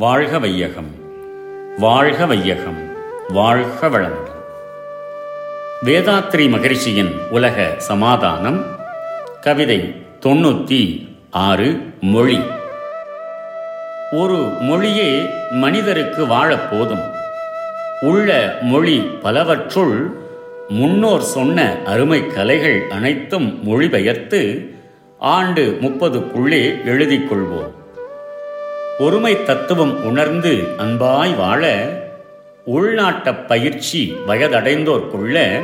வாழ்க வையகம். வாழ்க வையகம். வாழ்க வளமுடன். வேதாத்ரி மகிழ்ச்சியின் உலக சமாதானம் கவிதை தொண்ணூற்றி ஆறு மொழி. ஒரு மொழியே மனிதருக்கு வாழ போதும். உள்ள மொழி பலவற்றுள் முன்னோர் சொன்ன அருமை கலைகள் அனைத்தும் மொழிபெயர்த்து ஆண்டு முப்பதுக்குள்ளே எழுதிக் கொள்வோம். ஒருமை தத்துவம் உணர்ந்து அன்பாய் வாழ உள்நாட்டப் பயிற்சி வயதடைந்தோர்க்குள்ள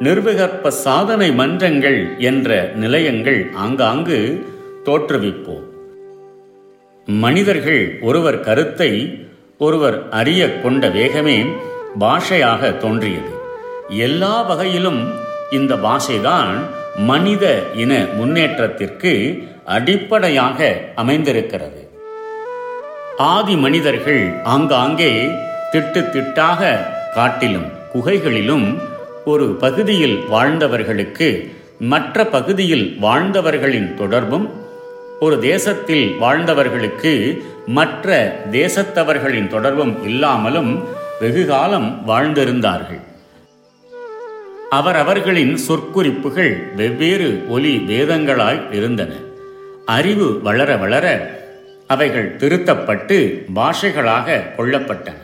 நிர்விகற்ப சாதனை மன்றங்கள் என்ற நிலையங்கள் ஆங்காங்கு தோற்றுவிப்போம். மனிதர்கள் ஒருவர் கருத்தை ஒருவர் அறிய கொண்ட வேகமே பாஷையாக தோன்றியது. எல்லா வகையிலும் இந்த பாஷைதான் மனித இன முன்னேற்றத்திற்கு அடிப்படையாக அமைந்திருக்கிறது. ஆதி மனிதர்கள் ஆங்காங்கே திட்டு திட்டாக காட்டிலும் குகைகளிலும் ஒரு பகுதியில் வாழ்ந்தவர்களுக்கு மற்ற பகுதியில் வாழ்ந்தவர்களின் தொடர்பும் ஒரு தேசத்தில் வாழ்ந்தவர்களுக்கு மற்ற தேசத்தவர்களின் தொடர்பும் இல்லாமலும் வெகுகாலம் வாழ்ந்திருந்தார்கள். அவரவர்களின் சொற்குறிப்புகள் வெவ்வேறு ஒலி வேதங்களாய் இருந்தன. அறிவு வளர வளர அவைகள் திருத்தப்பட்டு பாஷைகளாக கொள்ளப்பட்டன.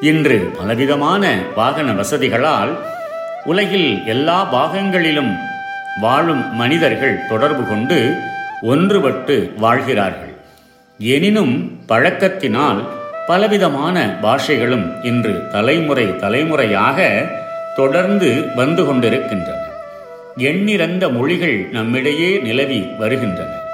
இன்று பலவிதமான வாகன வசதிகளால் உலகில் எல்லா பாகங்களிலும் வாழும் மனிதர்கள் தொடர்பு கொண்டு ஒன்றுபட்டு வாழ்கிறார்கள். எனினும் பழக்கத்தினால் பலவிதமான பாஷைகளும் இன்று தலைமுறை தலைமுறையாக தொடர்ந்து வந்து கொண்டிருக்கின்றன. எண்ணிறந்த மொழிகள் நம்மிடையே நிலவி வருகின்றன.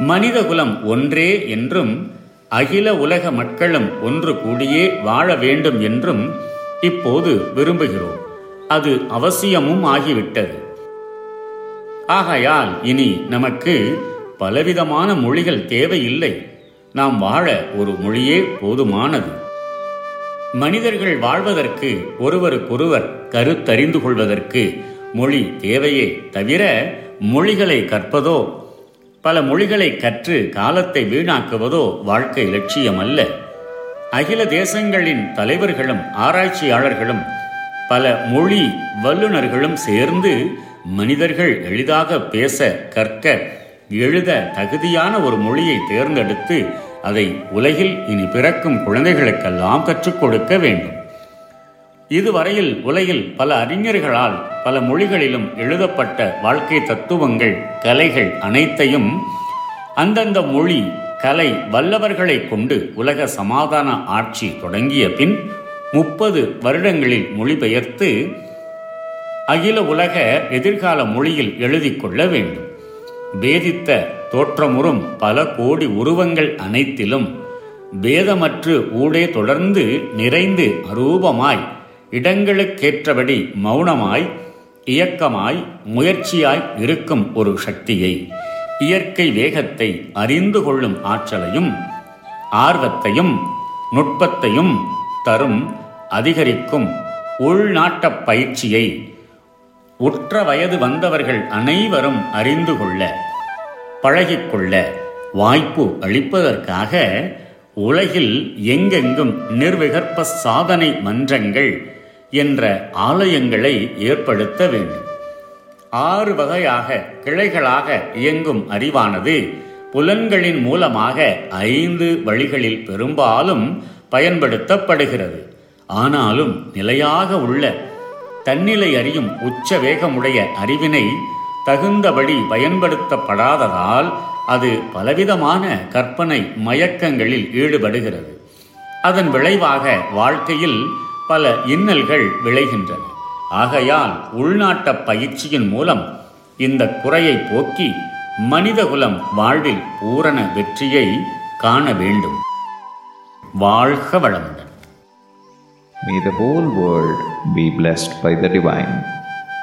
மனிதகுலம் ஒன்றே என்றும் அகில உலக மக்களும் ஒன்று கூடியே வாழ வேண்டும் என்றும் இப்போது விரும்புகிறோம். அது அவசியமும் ஆகிவிட்டது. ஆகையால் இனி நமக்கு பலவிதமான மொழிகள் தேவையில்லை. நாம் வாழ ஒரு மொழியே போதுமானது. மனிதர்கள் வாழ்வதற்கு ஒருவருக்கொருவர் கருத்தறிந்து கொள்வதற்கு மொழி தேவையே தவிர மொழிகளை கற்பதோ பல மொழிகளை கற்று காலத்தை வீணாக்குவதோ வாழ்க்கை லட்சியம் அல்ல அகில தேசங்களின் தலைவர்களும் ஆராய்ச்சியாளர்களும் பல மொழி வல்லுநர்களும் சேர்ந்து மனிதர்கள் எளிதாக பேச கற்க எழுத தகுதியான ஒரு மொழியை தேர்ந்தெடுத்து அதை உலகில் இனி பிறக்கும் குழந்தைகளுக்கெல்லாம் கற்றுக் கொடுக்க வேண்டும். இதுவரையில் உலகில் பல அறிஞர்களால் பல மொழிகளிலும் எழுதப்பட்ட வாழ்க்கை தத்துவங்கள் கலைகள் அனைத்தையும் அந்தந்த மொழி கலை வல்லவர்களை கொண்டு உலக சமாதான ஆட்சி தொடங்கிய பின் முப்பது வருடங்களில் மொழிபெயர்த்து அகில உலக எதிர்கால மொழியில் எழுதி கொள்ள வேண்டும். பேதித்த தோற்றமுறும் பல கோடி உருவங்கள் அனைத்திலும் பேதமற்று ஊடே தொடர்ந்து நிறைந்து அரூபமாய் இடங்களுக்கேற்றபடி மௌனமாய் இயக்கமாய் முயற்சியாய் இருக்கும் ஒரு சக்தியை இயற்கை வேகத்தை அறிந்து கொள்ளும் ஆற்றலையும் ஆர்வத்தையும் நுட்பத்தையும் தரும் அதிகரிக்கும் உள்நாட்டப் பயிற்சியை உற்ற வயது வந்தவர்கள் அனைவரும் அறிந்து கொள்ள பழகிக்கொள்ள வாய்ப்பு அளிப்பதற்காக உலகில் எங்கெங்கும் நிர்விகற்ப சாதனை மன்றங்கள் என்ற ஆலயங்களை ஏற்படுத்த வேண்டும். ஆறு வகையாக கிளைகளாக இயங்கும் அறிவானது புலன்களின் மூலமாக ஐந்து வழிகளில் பெரும்பாலும் பயன்படுத்தப்படுகிறது. ஆனாலும் நிலையாக உள்ள தன்னிலை அறியும் உச்ச வேகமுடைய அறிவினை தகுந்தபடி பயன்படுத்தப்படாததால் அது பலவிதமான கற்பனை மயக்கங்களில் ஈடுபடுகிறது. அதன் விளைவாக வாழ்க்கையில் பல இன்னல்கள் விளைகின்றன ஆகையால் உள்நாட்ட பயிற்சியின் மூலம் இந்த குறையை போக்கி மனிதகுலம் வாழ்வில் பூரண வெற்றியை காண வேண்டும் வாழ்க வளமுடன் May the whole world be blessed by the divine.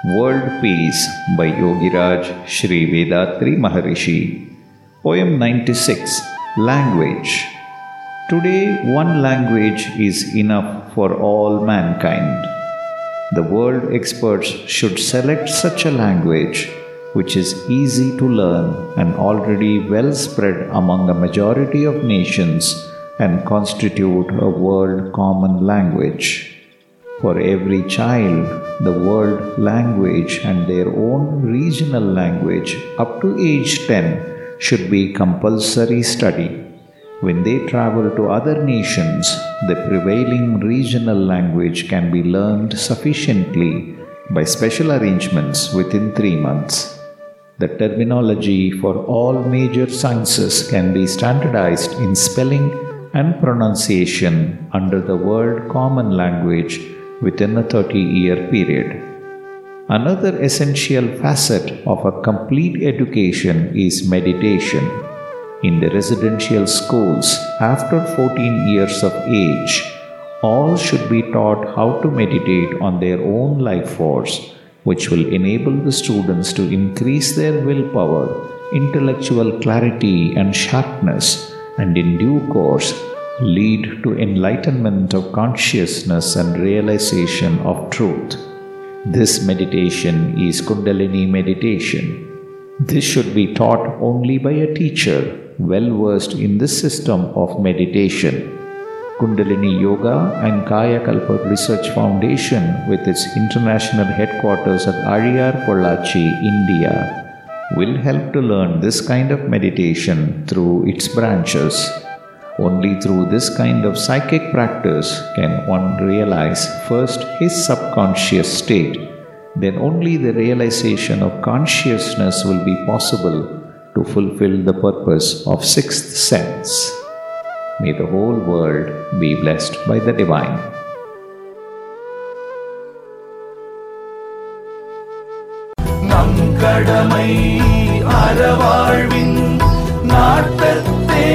World Peace by Yogiraj Sri Vedatri Maharishi. Poem 96 Language. Today, one language is enough for all mankind. The world experts should select such a language which is easy to learn and already well spread among a majority of nations and constitute a world common language. For every child, the world language and their own regional language up to age 10 should be compulsory study. When they travel to other nations, the prevailing regional language can be learned sufficiently by special arrangements within three months. The terminology for all major sciences can be standardized in spelling and pronunciation under the World Common Language within a 30 year period. Another essential facet of a complete education is meditation. In the residential schools, after 14 years of age, all should be taught how to meditate on their own life force, which will enable the students to increase their willpower, intellectual clarity, and sharpness, and in due course lead to enlightenment of consciousness and realization of truth. This meditation is Kundalini meditation. This should be taught only by a teacher well versed in this system of meditation. Kundalini Yoga and Kaya Kalpa Research Foundation, with its international headquarters at Ariyar, Pollachi, India, will help to learn this kind of meditation through its branches. Only through this kind of psychic practice can one realize first his subconscious state, then only the realization of consciousness will be possible to fulfill the purpose of sixth sense. May the whole world be blessed by the divine. கடமை அறவாழ்வின் நாட்டத்தே